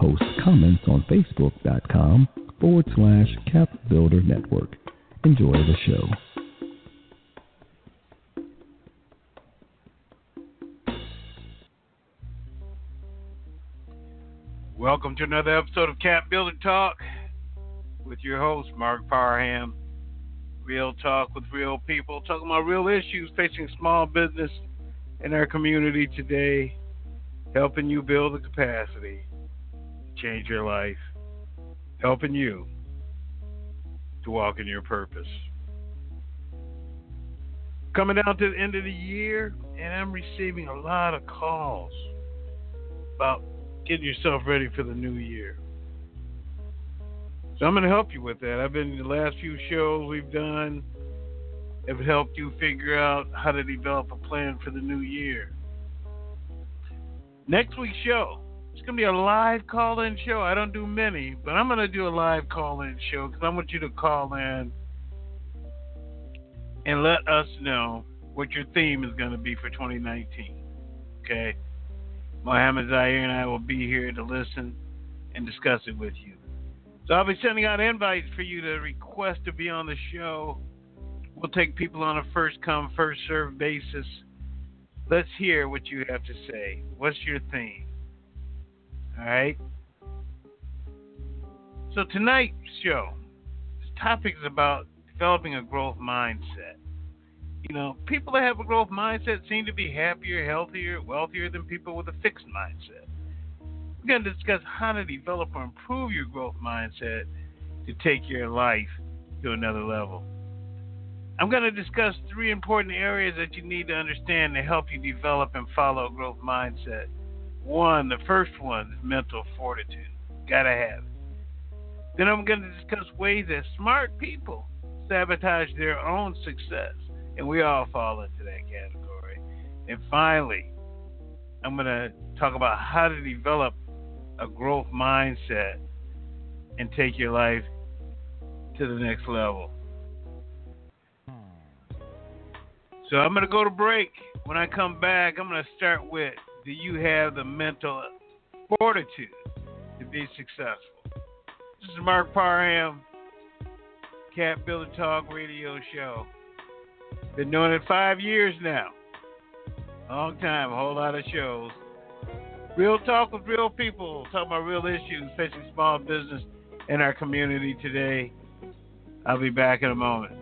Post comments on facebook.com forward slash capbuilder network. Enjoy the show. Welcome to another episode of Cap Builder Talk with your host, Mark Parham. Real talk with real people, talking about real issues facing small business in our community today, helping you build the capacity change your life, helping you to walk in your purpose. Coming down to the end of the year, and I'm receiving a lot of calls about getting yourself ready for the new year. So I'm going to help you with that. I've been the last few shows we've done have helped you figure out how to develop a plan for the new year. Next week's show, it's going to be a live call-in show. I don't do many, but I'm going to do a live call-in show because I want you to call in and let us know what your theme is going to be for 2019. Okay? Mohammed Zaire and I will be here to listen and discuss it with you. So I'll be sending out invites for you to request to be on the show. We'll take people on a first come, first served basis. Let's hear what you have to say. What's your theme? All right? So tonight's show, this topic is about developing a growth mindset. You know, people that have a growth mindset seem to be happier, healthier, wealthier than people with a fixed mindset. We're going to discuss how to develop or improve your growth mindset to take your life to another level. I'm going to discuss three important areas that you need to understand to help you develop and follow a growth mindset. One, the first one is mental fortitude. Got to have it. Then I'm going to discuss ways that smart people sabotage their own success and we all fall into that category. And finally, I'm going to talk about how to develop a growth mindset and take your life to the next level. Hmm. So I'm going to go to break. When I come back, I'm going to start with Do you have the mental fortitude to be successful? This is Mark Parham, Cap Builder Talk Radio Show. Been doing it five years now. Long time, a whole lot of shows. Real talk with real people, talking about real issues facing small business in our community today. I'll be back in a moment.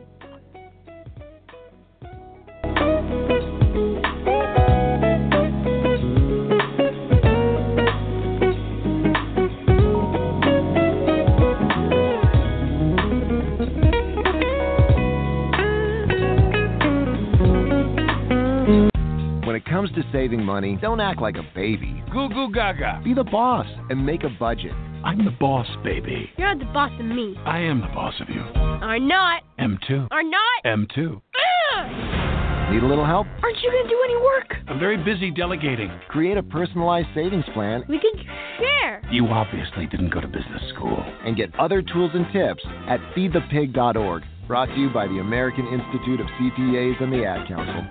Comes to saving money, don't act like a baby. Goo goo gaga. Be the boss and make a budget. I'm the boss, baby. You're the boss of me. I am the boss of you. Are not. M2. Are not. M2. Ugh. Need a little help? Aren't you going to do any work? I'm very busy delegating. Create a personalized savings plan. We can share. You obviously didn't go to business school. And get other tools and tips at feedthepig.org. Brought to you by the American Institute of CPAs and the Ad Council.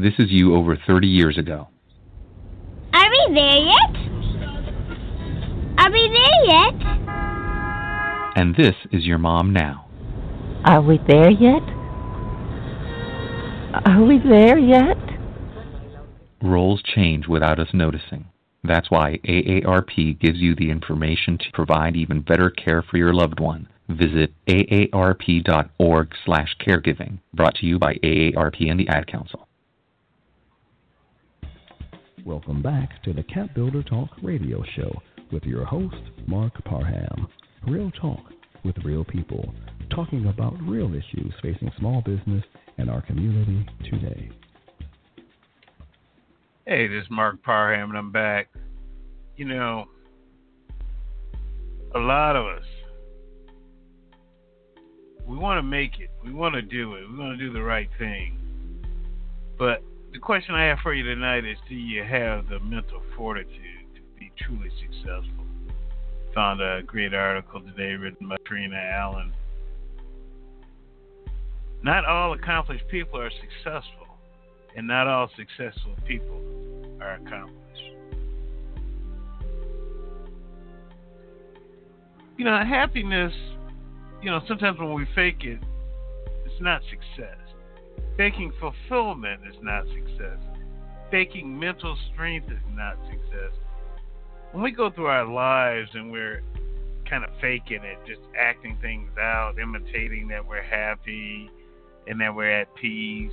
This is you over 30 years ago. Are we there yet? Are we there yet? And this is your mom now. Are we there yet? Are we there yet? Roles change without us noticing. That's why AARP gives you the information to provide even better care for your loved one. Visit aarp.org/caregiving. Brought to you by AARP and the Ad Council. Welcome back to the Cap Builder Talk radio show with your host, Mark Parham. Real talk with real people, talking about real issues facing small business and our community today. Hey, this is Mark Parham, and I'm back. You know, a lot of us, we want to make it. We want to do it. We want to do the right thing. But the question I have for you tonight is do you have the mental fortitude to be truly successful? Found a great article today written by Trina Allen. Not all accomplished people are successful, and not all successful people are accomplished. You know, happiness, you know, sometimes when we fake it, it's not success. Faking fulfillment is not success. Faking mental strength is not success. When we go through our lives and we're kind of faking it, just acting things out, imitating that we're happy and that we're at peace,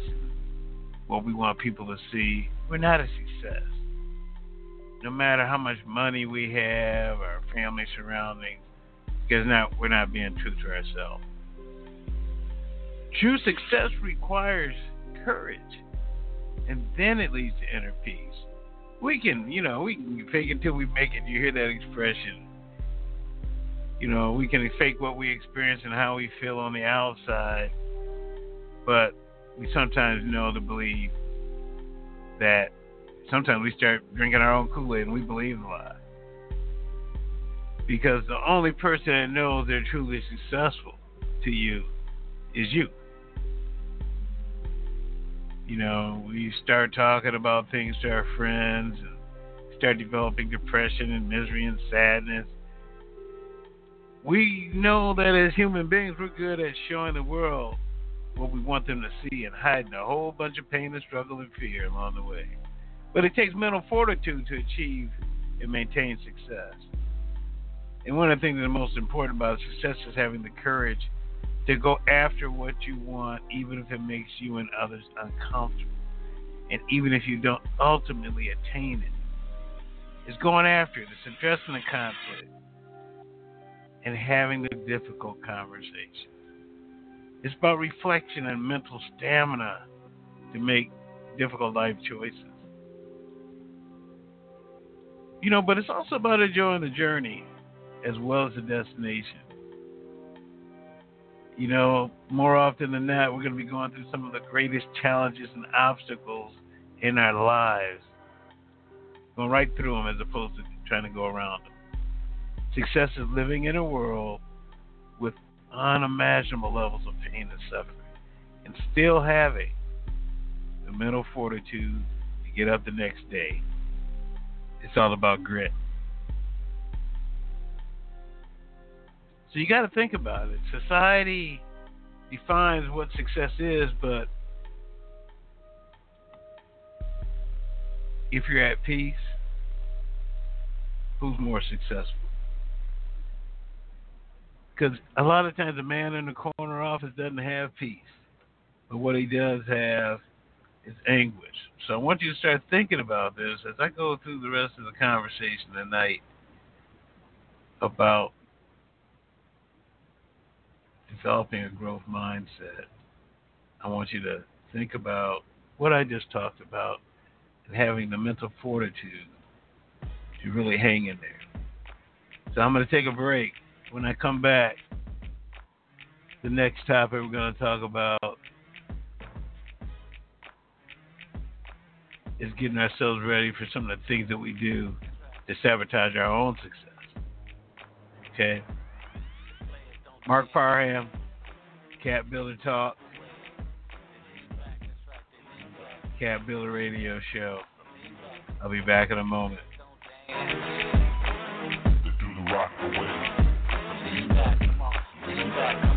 what we want people to see, we're not a success. No matter how much money we have, our family surroundings, because now we're not being true to ourselves. True success requires courage, and then it leads to inner peace. We can, you know, we can fake it we make it. You hear that expression. You know, we can fake what we experience and how we feel on the outside, but we sometimes know to believe that sometimes we start drinking our own Kool Aid and we believe a lie. Because the only person that knows they're truly successful to you is you. You know, we start talking about things to our friends start developing depression and misery and sadness. We know that as human beings, we're good at showing the world what we want them to see and hiding a whole bunch of pain and struggle and fear along the way. But it takes mental fortitude to achieve and maintain success. And one of the things that's most important about success is having the courage to go after what you want, even if it makes you and others uncomfortable. And even if you don't ultimately attain it, it's going after it, it's addressing the conflict and having the difficult conversation. It's about reflection and mental stamina to make difficult life choices. You know, but it's also about enjoying the journey as well as the destination. You know, more often than not, we're going to be going through some of the greatest challenges and obstacles in our lives. Going right through them as opposed to trying to go around them. Success is living in a world with unimaginable levels of pain and suffering and still having the mental fortitude to get up the next day. It's all about grit. So you got to think about it. Society defines what success is, but if you're at peace, who's more successful? Because a lot of times a man in the corner office doesn't have peace, but what he does have is anguish. So I want you to start thinking about this as I go through the rest of the conversation tonight about developing a growth mindset, I want you to think about what I just talked about and having the mental fortitude to really hang in there. So I'm going to take a break. When I come back, the next topic we're going to talk about is getting ourselves ready for some of the things that we do to sabotage our own success. Okay? Mark Parham, Cap Builder Talk, Cap Builder Radio Show. I'll be back in a moment. When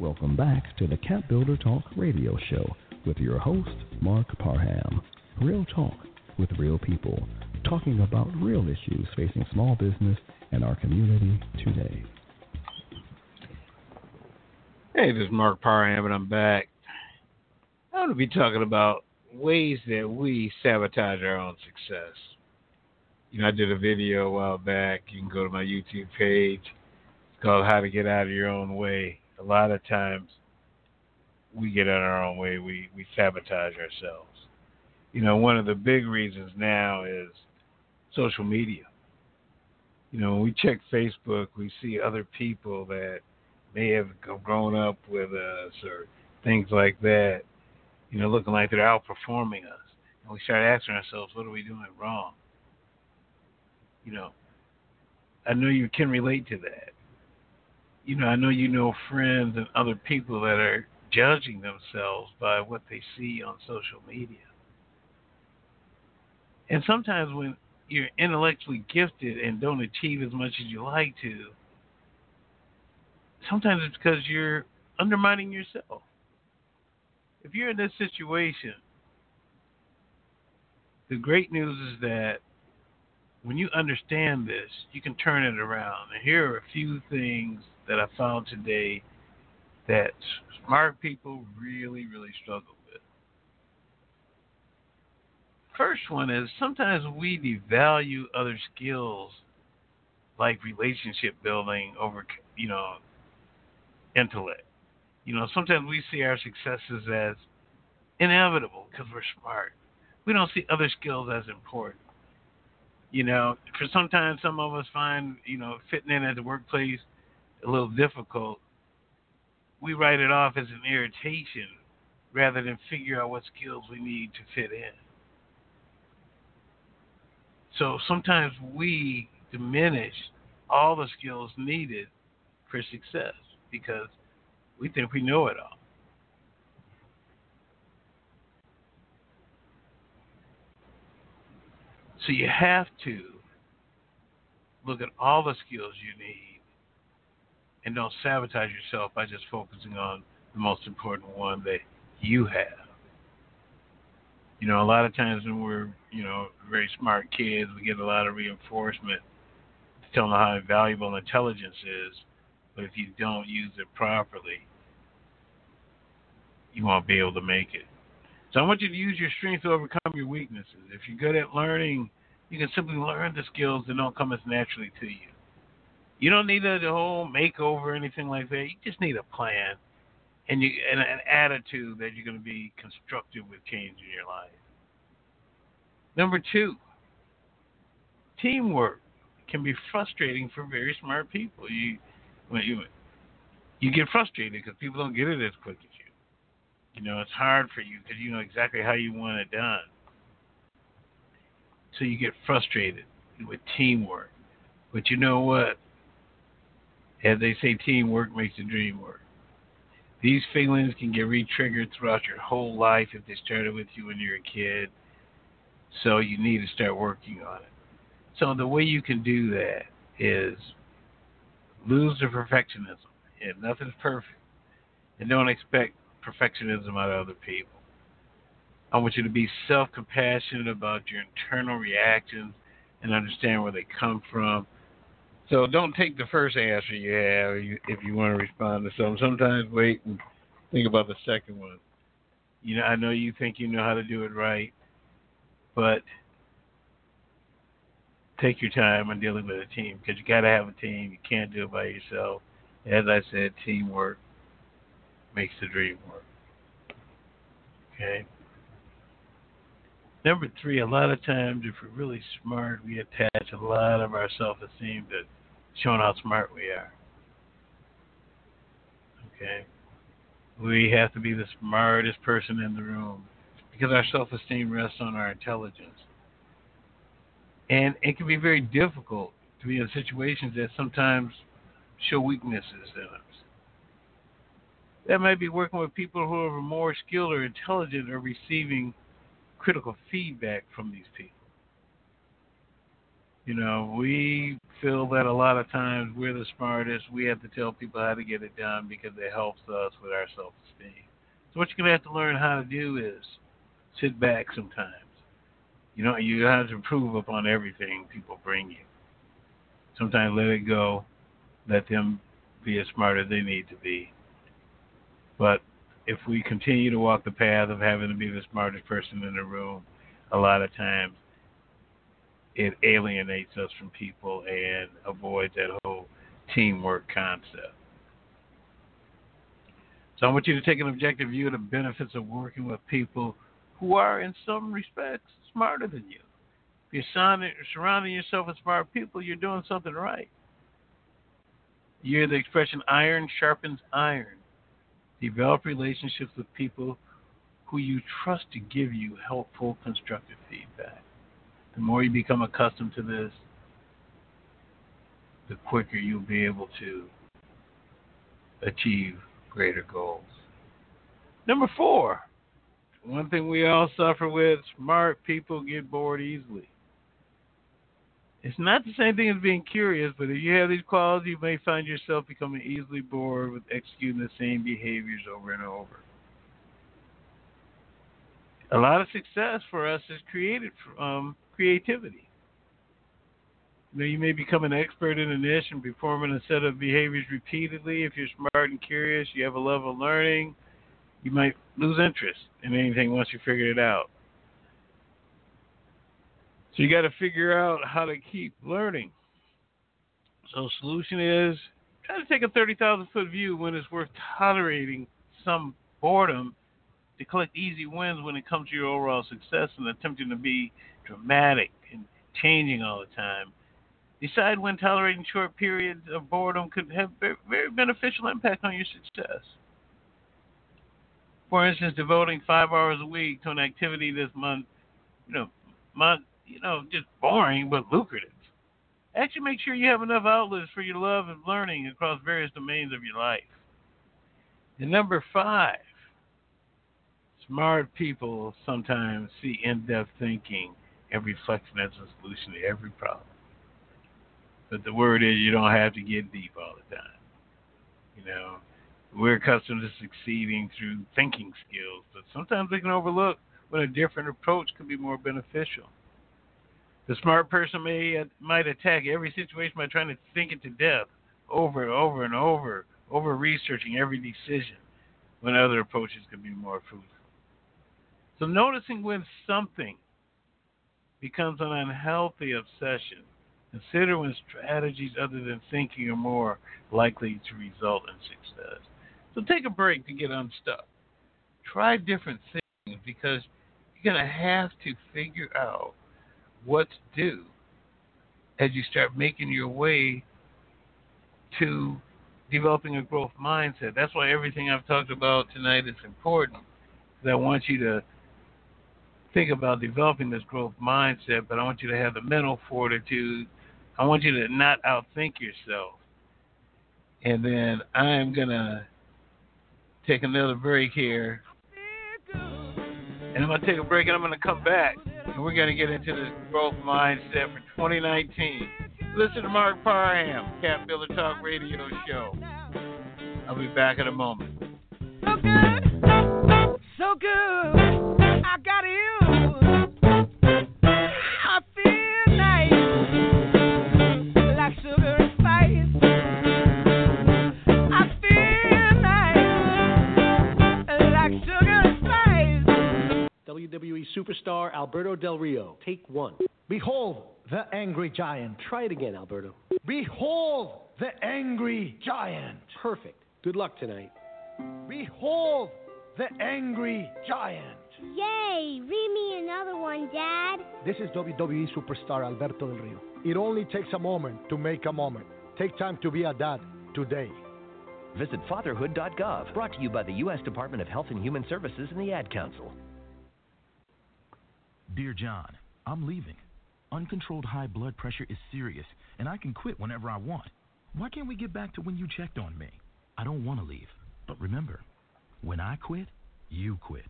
Welcome back to the Cap Builder Talk radio show with your host, Mark Parham. Real talk with real people, talking about real issues facing small business and our community today. Hey, this is Mark Parham, and I'm back. I'm going to be talking about ways that we sabotage our own success. You know, I did a video a while back. You can go to my YouTube page. It's called How to Get Out of Your Own Way. A lot of times, we get of our own way. We we sabotage ourselves. You know, one of the big reasons now is social media. You know, when we check Facebook, we see other people that may have grown up with us or things like that. You know, looking like they're outperforming us, and we start asking ourselves, what are we doing wrong? You know, I know you can relate to that. You know, I know you know friends and other people that are judging themselves by what they see on social media. And sometimes when you're intellectually gifted and don't achieve as much as you like to, sometimes it's because you're undermining yourself. If you're in this situation, the great news is that when you understand this, you can turn it around. And here are a few things that I found today that smart people really, really struggle with. First one is sometimes we devalue other skills like relationship building over, you know, intellect. You know, sometimes we see our successes as inevitable because we're smart. We don't see other skills as important. You know, for sometimes some of us find, you know, fitting in at the workplace a little difficult we write it off as an irritation rather than figure out what skills we need to fit in. So sometimes we diminish all the skills needed for success because we think we know it all. So you have to look at all the skills you need and don't sabotage yourself by just focusing on the most important one that you have. You know, a lot of times when we're, you know, very smart kids, we get a lot of reinforcement to tell them how valuable intelligence is. But if you don't use it properly, you won't be able to make it. So I want you to use your strength to overcome your weaknesses. If you're good at learning, you can simply learn the skills that don't come as naturally to you. You don't need a whole makeover or anything like that. You just need a plan and you and an attitude that you're going to be constructive with change in your life. Number two, teamwork can be frustrating for very smart people. You when you you get frustrated because people don't get it as quick as you. You know, it's hard for you because you know exactly how you want it done. So you get frustrated with teamwork. But you know what? As they say, teamwork makes the dream work. These feelings can get re-triggered throughout your whole life if they started with you when you were a kid. So you need to start working on it. So the way you can do that is lose the perfectionism. And nothing's perfect. And don't expect perfectionism out of other people. I want you to be self compassionate about your internal reactions and understand where they come from so don't take the first answer you have if you want to respond to something. Sometimes wait and think about the second one. You know, I know you think you know how to do it right, but take your time on dealing with a team because you got to have a team. You can't do it by yourself. As I said, teamwork makes the dream work. Okay. Number three, a lot of times, if we're really smart, we attach a lot of our self esteem to showing how smart we are. Okay? We have to be the smartest person in the room because our self esteem rests on our intelligence. And it can be very difficult to be in situations that sometimes show weaknesses in us. That might be working with people who are more skilled or intelligent or receiving critical feedback from these people. You know, we feel that a lot of times we're the smartest. We have to tell people how to get it done because it helps us with our self esteem. So, what you're going to have to learn how to do is sit back sometimes. You know, you have to improve upon everything people bring you. Sometimes let it go. Let them be as smart as they need to be. But if we continue to walk the path of having to be the smartest person in the room, a lot of times it alienates us from people and avoids that whole teamwork concept. So I want you to take an objective view of the benefits of working with people who are, in some respects, smarter than you. If you're surrounding yourself with smart people, you're doing something right. You hear the expression iron sharpens iron. Develop relationships with people who you trust to give you helpful, constructive feedback. The more you become accustomed to this, the quicker you'll be able to achieve greater goals. Number four, one thing we all suffer with smart people get bored easily. It's not the same thing as being curious, but if you have these qualities, you may find yourself becoming easily bored with executing the same behaviors over and over. A lot of success for us is created from creativity. You know, you may become an expert in a niche and performing a set of behaviors repeatedly. If you're smart and curious, you have a level of learning, you might lose interest in anything once you figure it out. So you got to figure out how to keep learning. So solution is try to take a 30,000 foot view when it's worth tolerating some boredom to collect easy wins when it comes to your overall success and attempting to be dramatic and changing all the time. Decide when tolerating short periods of boredom could have very beneficial impact on your success. For instance, devoting five hours a week to an activity this month, you know, month you know, just boring but lucrative. Actually, make sure you have enough outlets for your love of learning across various domains of your life. And number five, smart people sometimes see in depth thinking and reflection as a solution to every problem. But the word is you don't have to get deep all the time. You know, we're accustomed to succeeding through thinking skills, but sometimes we can overlook when a different approach could be more beneficial. The smart person may might attack every situation by trying to think it to death over and over and over, over researching every decision, when other approaches could be more fruitful. So noticing when something becomes an unhealthy obsession, consider when strategies other than thinking are more likely to result in success. So take a break to get unstuck. Try different things because you're going to have to figure out what to do as you start making your way to developing a growth mindset. That's why everything I've talked about tonight is important. Because I want you to think about developing this growth mindset, but I want you to have the mental fortitude. I want you to not outthink yourself. And then I'm going to take another break here. And I'm going to take a break and I'm going to come back and we're going to get into this growth mindset for 2019. Listen to Mark Parham, Cap Builder Talk Radio Show. I'll be back in a moment. So good, so good. WWE superstar Alberto Del Rio. Take one. Behold the angry giant. Try it again, Alberto. Behold the angry giant. Perfect. Good luck tonight. Behold the angry giant. Yay! Read me another one, Dad. This is WWE superstar Alberto Del Rio. It only takes a moment to make a moment. Take time to be a dad today. Visit fatherhood.gov, brought to you by the U.S. Department of Health and Human Services and the Ad Council. Dear John, I'm leaving. Uncontrolled high blood pressure is serious, and I can quit whenever I want. Why can't we get back to when you checked on me? I don't want to leave. But remember, when I quit, you quit.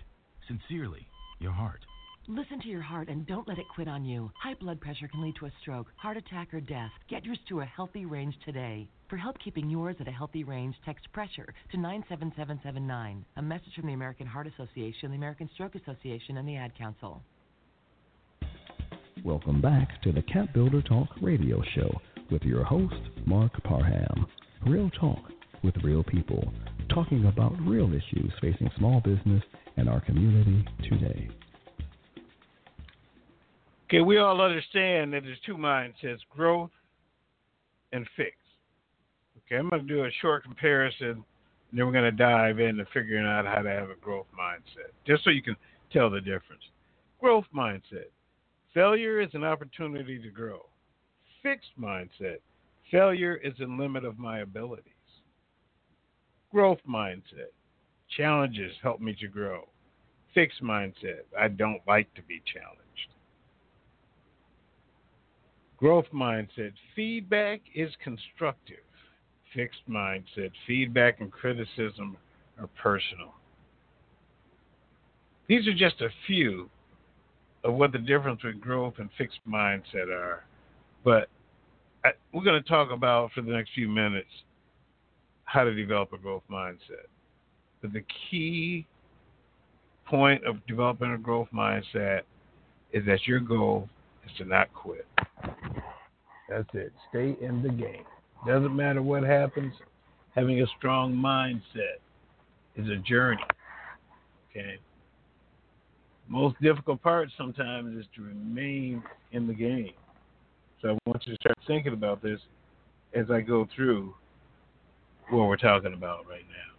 Sincerely, your heart. Listen to your heart and don't let it quit on you. High blood pressure can lead to a stroke, heart attack, or death. Get yours to a healthy range today. For help keeping yours at a healthy range, text pressure to 97779. A message from the American Heart Association, the American Stroke Association, and the Ad Council. Welcome back to the Cap Builder Talk radio show with your host, Mark Parham. Real talk with real people, talking about real issues facing small business and our community today. Okay, we all understand that there's two mindsets growth and fix. Okay, I'm going to do a short comparison, and then we're going to dive into figuring out how to have a growth mindset, just so you can tell the difference. Growth mindset failure is an opportunity to grow. Fixed mindset failure is a limit of my abilities. Growth mindset challenges help me to grow. Fixed mindset I don't like to be challenged. Growth mindset feedback is constructive. Fixed mindset feedback and criticism are personal. These are just a few of what the difference with growth and fixed mindset are. But I, we're going to talk about for the next few minutes how to develop a growth mindset. But the key point of developing a growth mindset is that your goal is to not quit. That's it. Stay in the game. Doesn't matter what happens. Having a strong mindset is a journey. Okay. Most difficult part sometimes is to remain in the game. So I want you to start thinking about this as I go through what we're talking about right now.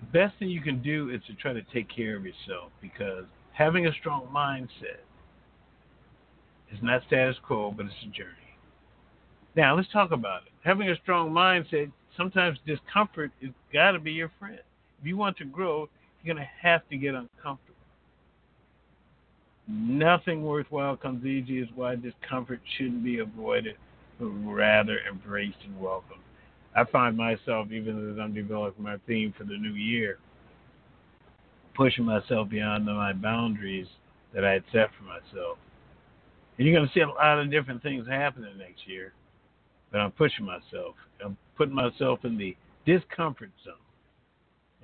The best thing you can do is to try to take care of yourself because having a strong mindset is not status quo, but it's a journey. Now, let's talk about it. Having a strong mindset, sometimes discomfort has got to be your friend. If you want to grow, you're going to have to get uncomfortable. Nothing worthwhile comes easy, is why discomfort shouldn't be avoided, but rather embraced and welcomed. I find myself, even as I'm developing my theme for the new year, pushing myself beyond my boundaries that I had set for myself. And you're going to see a lot of different things happening next year, but I'm pushing myself. I'm putting myself in the discomfort zone.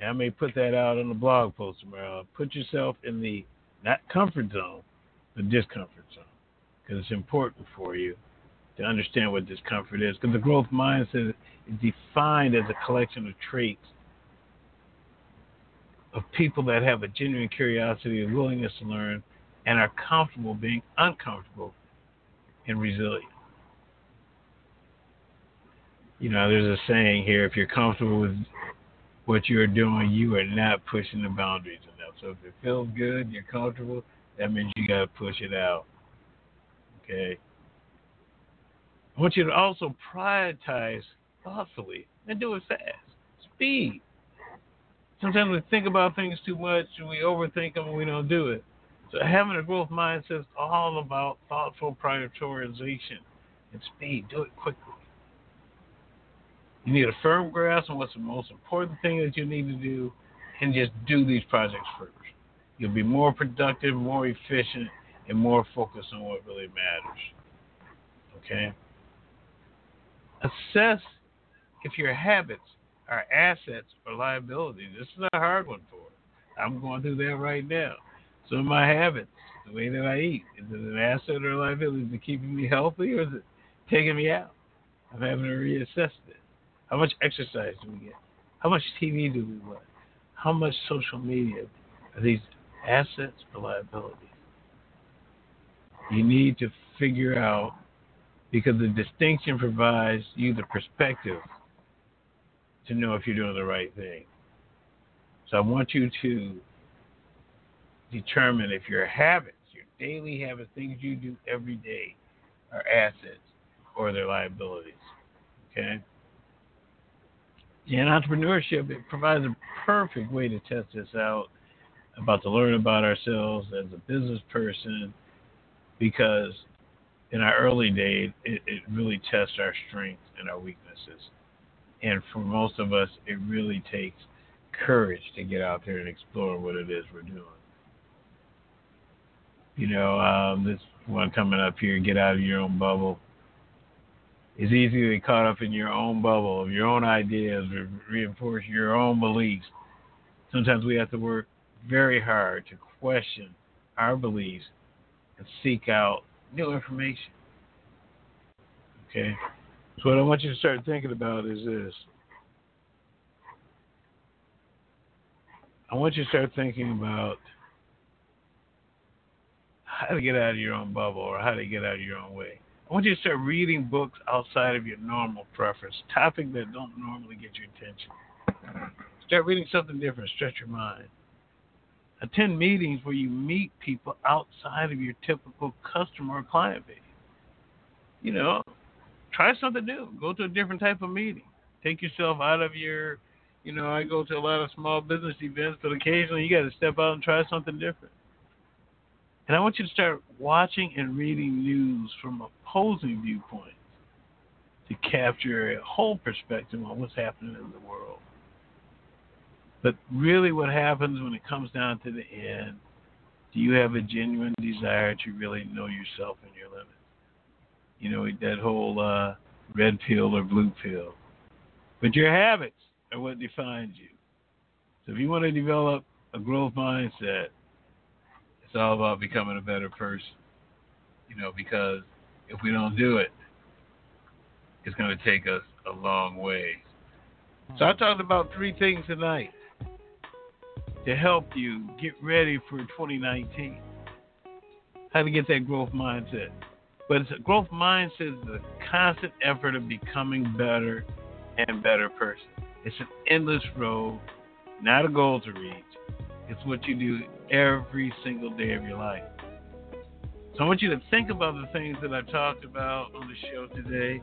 And I may put that out on the blog post tomorrow. Put yourself in the not comfort zone, the discomfort zone, because it's important for you to understand what discomfort is. Because the growth mindset is defined as a collection of traits of people that have a genuine curiosity and willingness to learn and are comfortable being uncomfortable and resilient. You know, there's a saying here if you're comfortable with what you're doing, you are not pushing the boundaries enough. So if it feels good, you're comfortable, that means you got to push it out. Okay? I want you to also prioritize thoughtfully and do it fast. Speed. Sometimes we think about things too much and we overthink them and we don't do it. So having a growth mindset is all about thoughtful prioritization and speed. Do it quickly. You need a firm grasp on what's the most important thing that you need to do and just do these projects first. You'll be more productive, more efficient, and more focused on what really matters. Okay? Assess if your habits are assets or liabilities. This is a hard one for it. I'm going through that right now. Some of my habits, the way that I eat, is it an asset or a liability? Is it keeping me healthy or is it taking me out? I'm having to reassess it. How much exercise do we get? How much TV do we watch? How much social media? Are these assets or liabilities? You need to figure out because the distinction provides you the perspective to know if you're doing the right thing. So I want you to determine if your habits, your daily habits, things you do every day, are assets or they're liabilities. Okay? In entrepreneurship, it provides a perfect way to test this out, about to learn about ourselves as a business person, because in our early days, it, it really tests our strengths and our weaknesses. And for most of us, it really takes courage to get out there and explore what it is we're doing. You know, um, this one coming up here, get out of your own bubble. It's easy to get caught up in your own bubble of your own ideas, re- reinforce your own beliefs. Sometimes we have to work very hard to question our beliefs and seek out new information. Okay? So, what I want you to start thinking about is this I want you to start thinking about how to get out of your own bubble or how to get out of your own way. I want you to start reading books outside of your normal preference, topics that don't normally get your attention. Start reading something different, stretch your mind. Attend meetings where you meet people outside of your typical customer or client base. You know, try something new. Go to a different type of meeting. Take yourself out of your, you know, I go to a lot of small business events, but occasionally you got to step out and try something different. And I want you to start watching and reading news from opposing viewpoints to capture a whole perspective on what's happening in the world. But really, what happens when it comes down to the end, do you have a genuine desire to really know yourself and your limits? You know, that whole uh, red pill or blue pill. But your habits are what defines you. So if you want to develop a growth mindset, it's all about becoming a better person. You know, because if we don't do it, it's going to take us a long way. So I talked about three things tonight to help you get ready for 2019. How to get that growth mindset. But it's a growth mindset is a constant effort of becoming better and better person. It's an endless road, not a goal to reach. It's what you do every single day of your life. So I want you to think about the things that I talked about on the show today.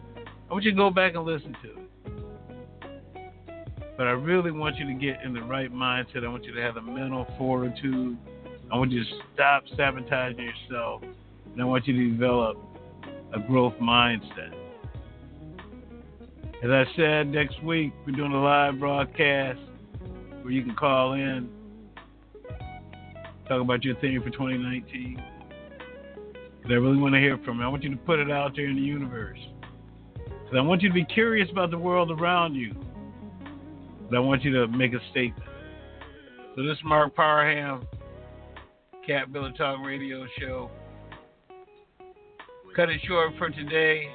I want you to go back and listen to it. But I really want you to get in the right mindset. I want you to have the mental fortitude. I want you to stop sabotaging yourself. And I want you to develop a growth mindset. As I said, next week we're doing a live broadcast where you can call in, talk about your theme for 2019. Because I really want to hear from you. I want you to put it out there in the universe. Because I want you to be curious about the world around you. But I want you to make a statement. So this is Mark Parham, Cap Builder Talk Radio Show. Cut it short for today.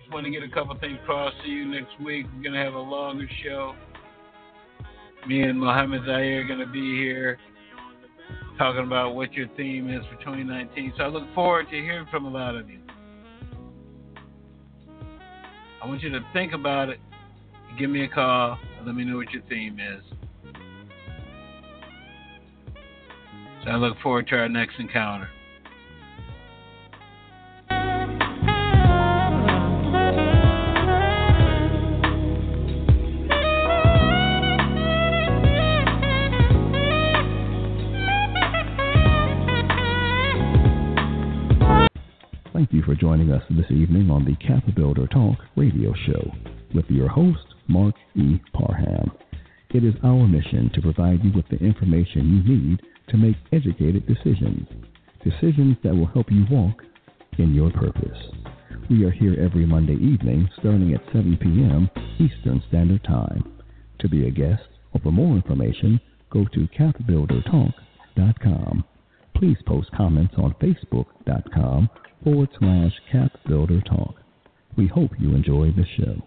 Just want to get a couple things across to you next week. We're to have a longer show. Me and Mohammed Zaire are to be here talking about what your theme is for 2019. So I look forward to hearing from a lot of you. I want you to think about it. Give me a call let me know what your theme is. So I look forward to our next encounter. For joining us this evening on the Cap Builder Talk radio show with your host, Mark E. Parham. It is our mission to provide you with the information you need to make educated decisions, decisions that will help you walk in your purpose. We are here every Monday evening starting at 7 p.m. Eastern Standard Time. To be a guest or for more information, go to capbuildertalk.com. Please post comments on facebook.com forward slash capbuildertalk. We hope you enjoy the show.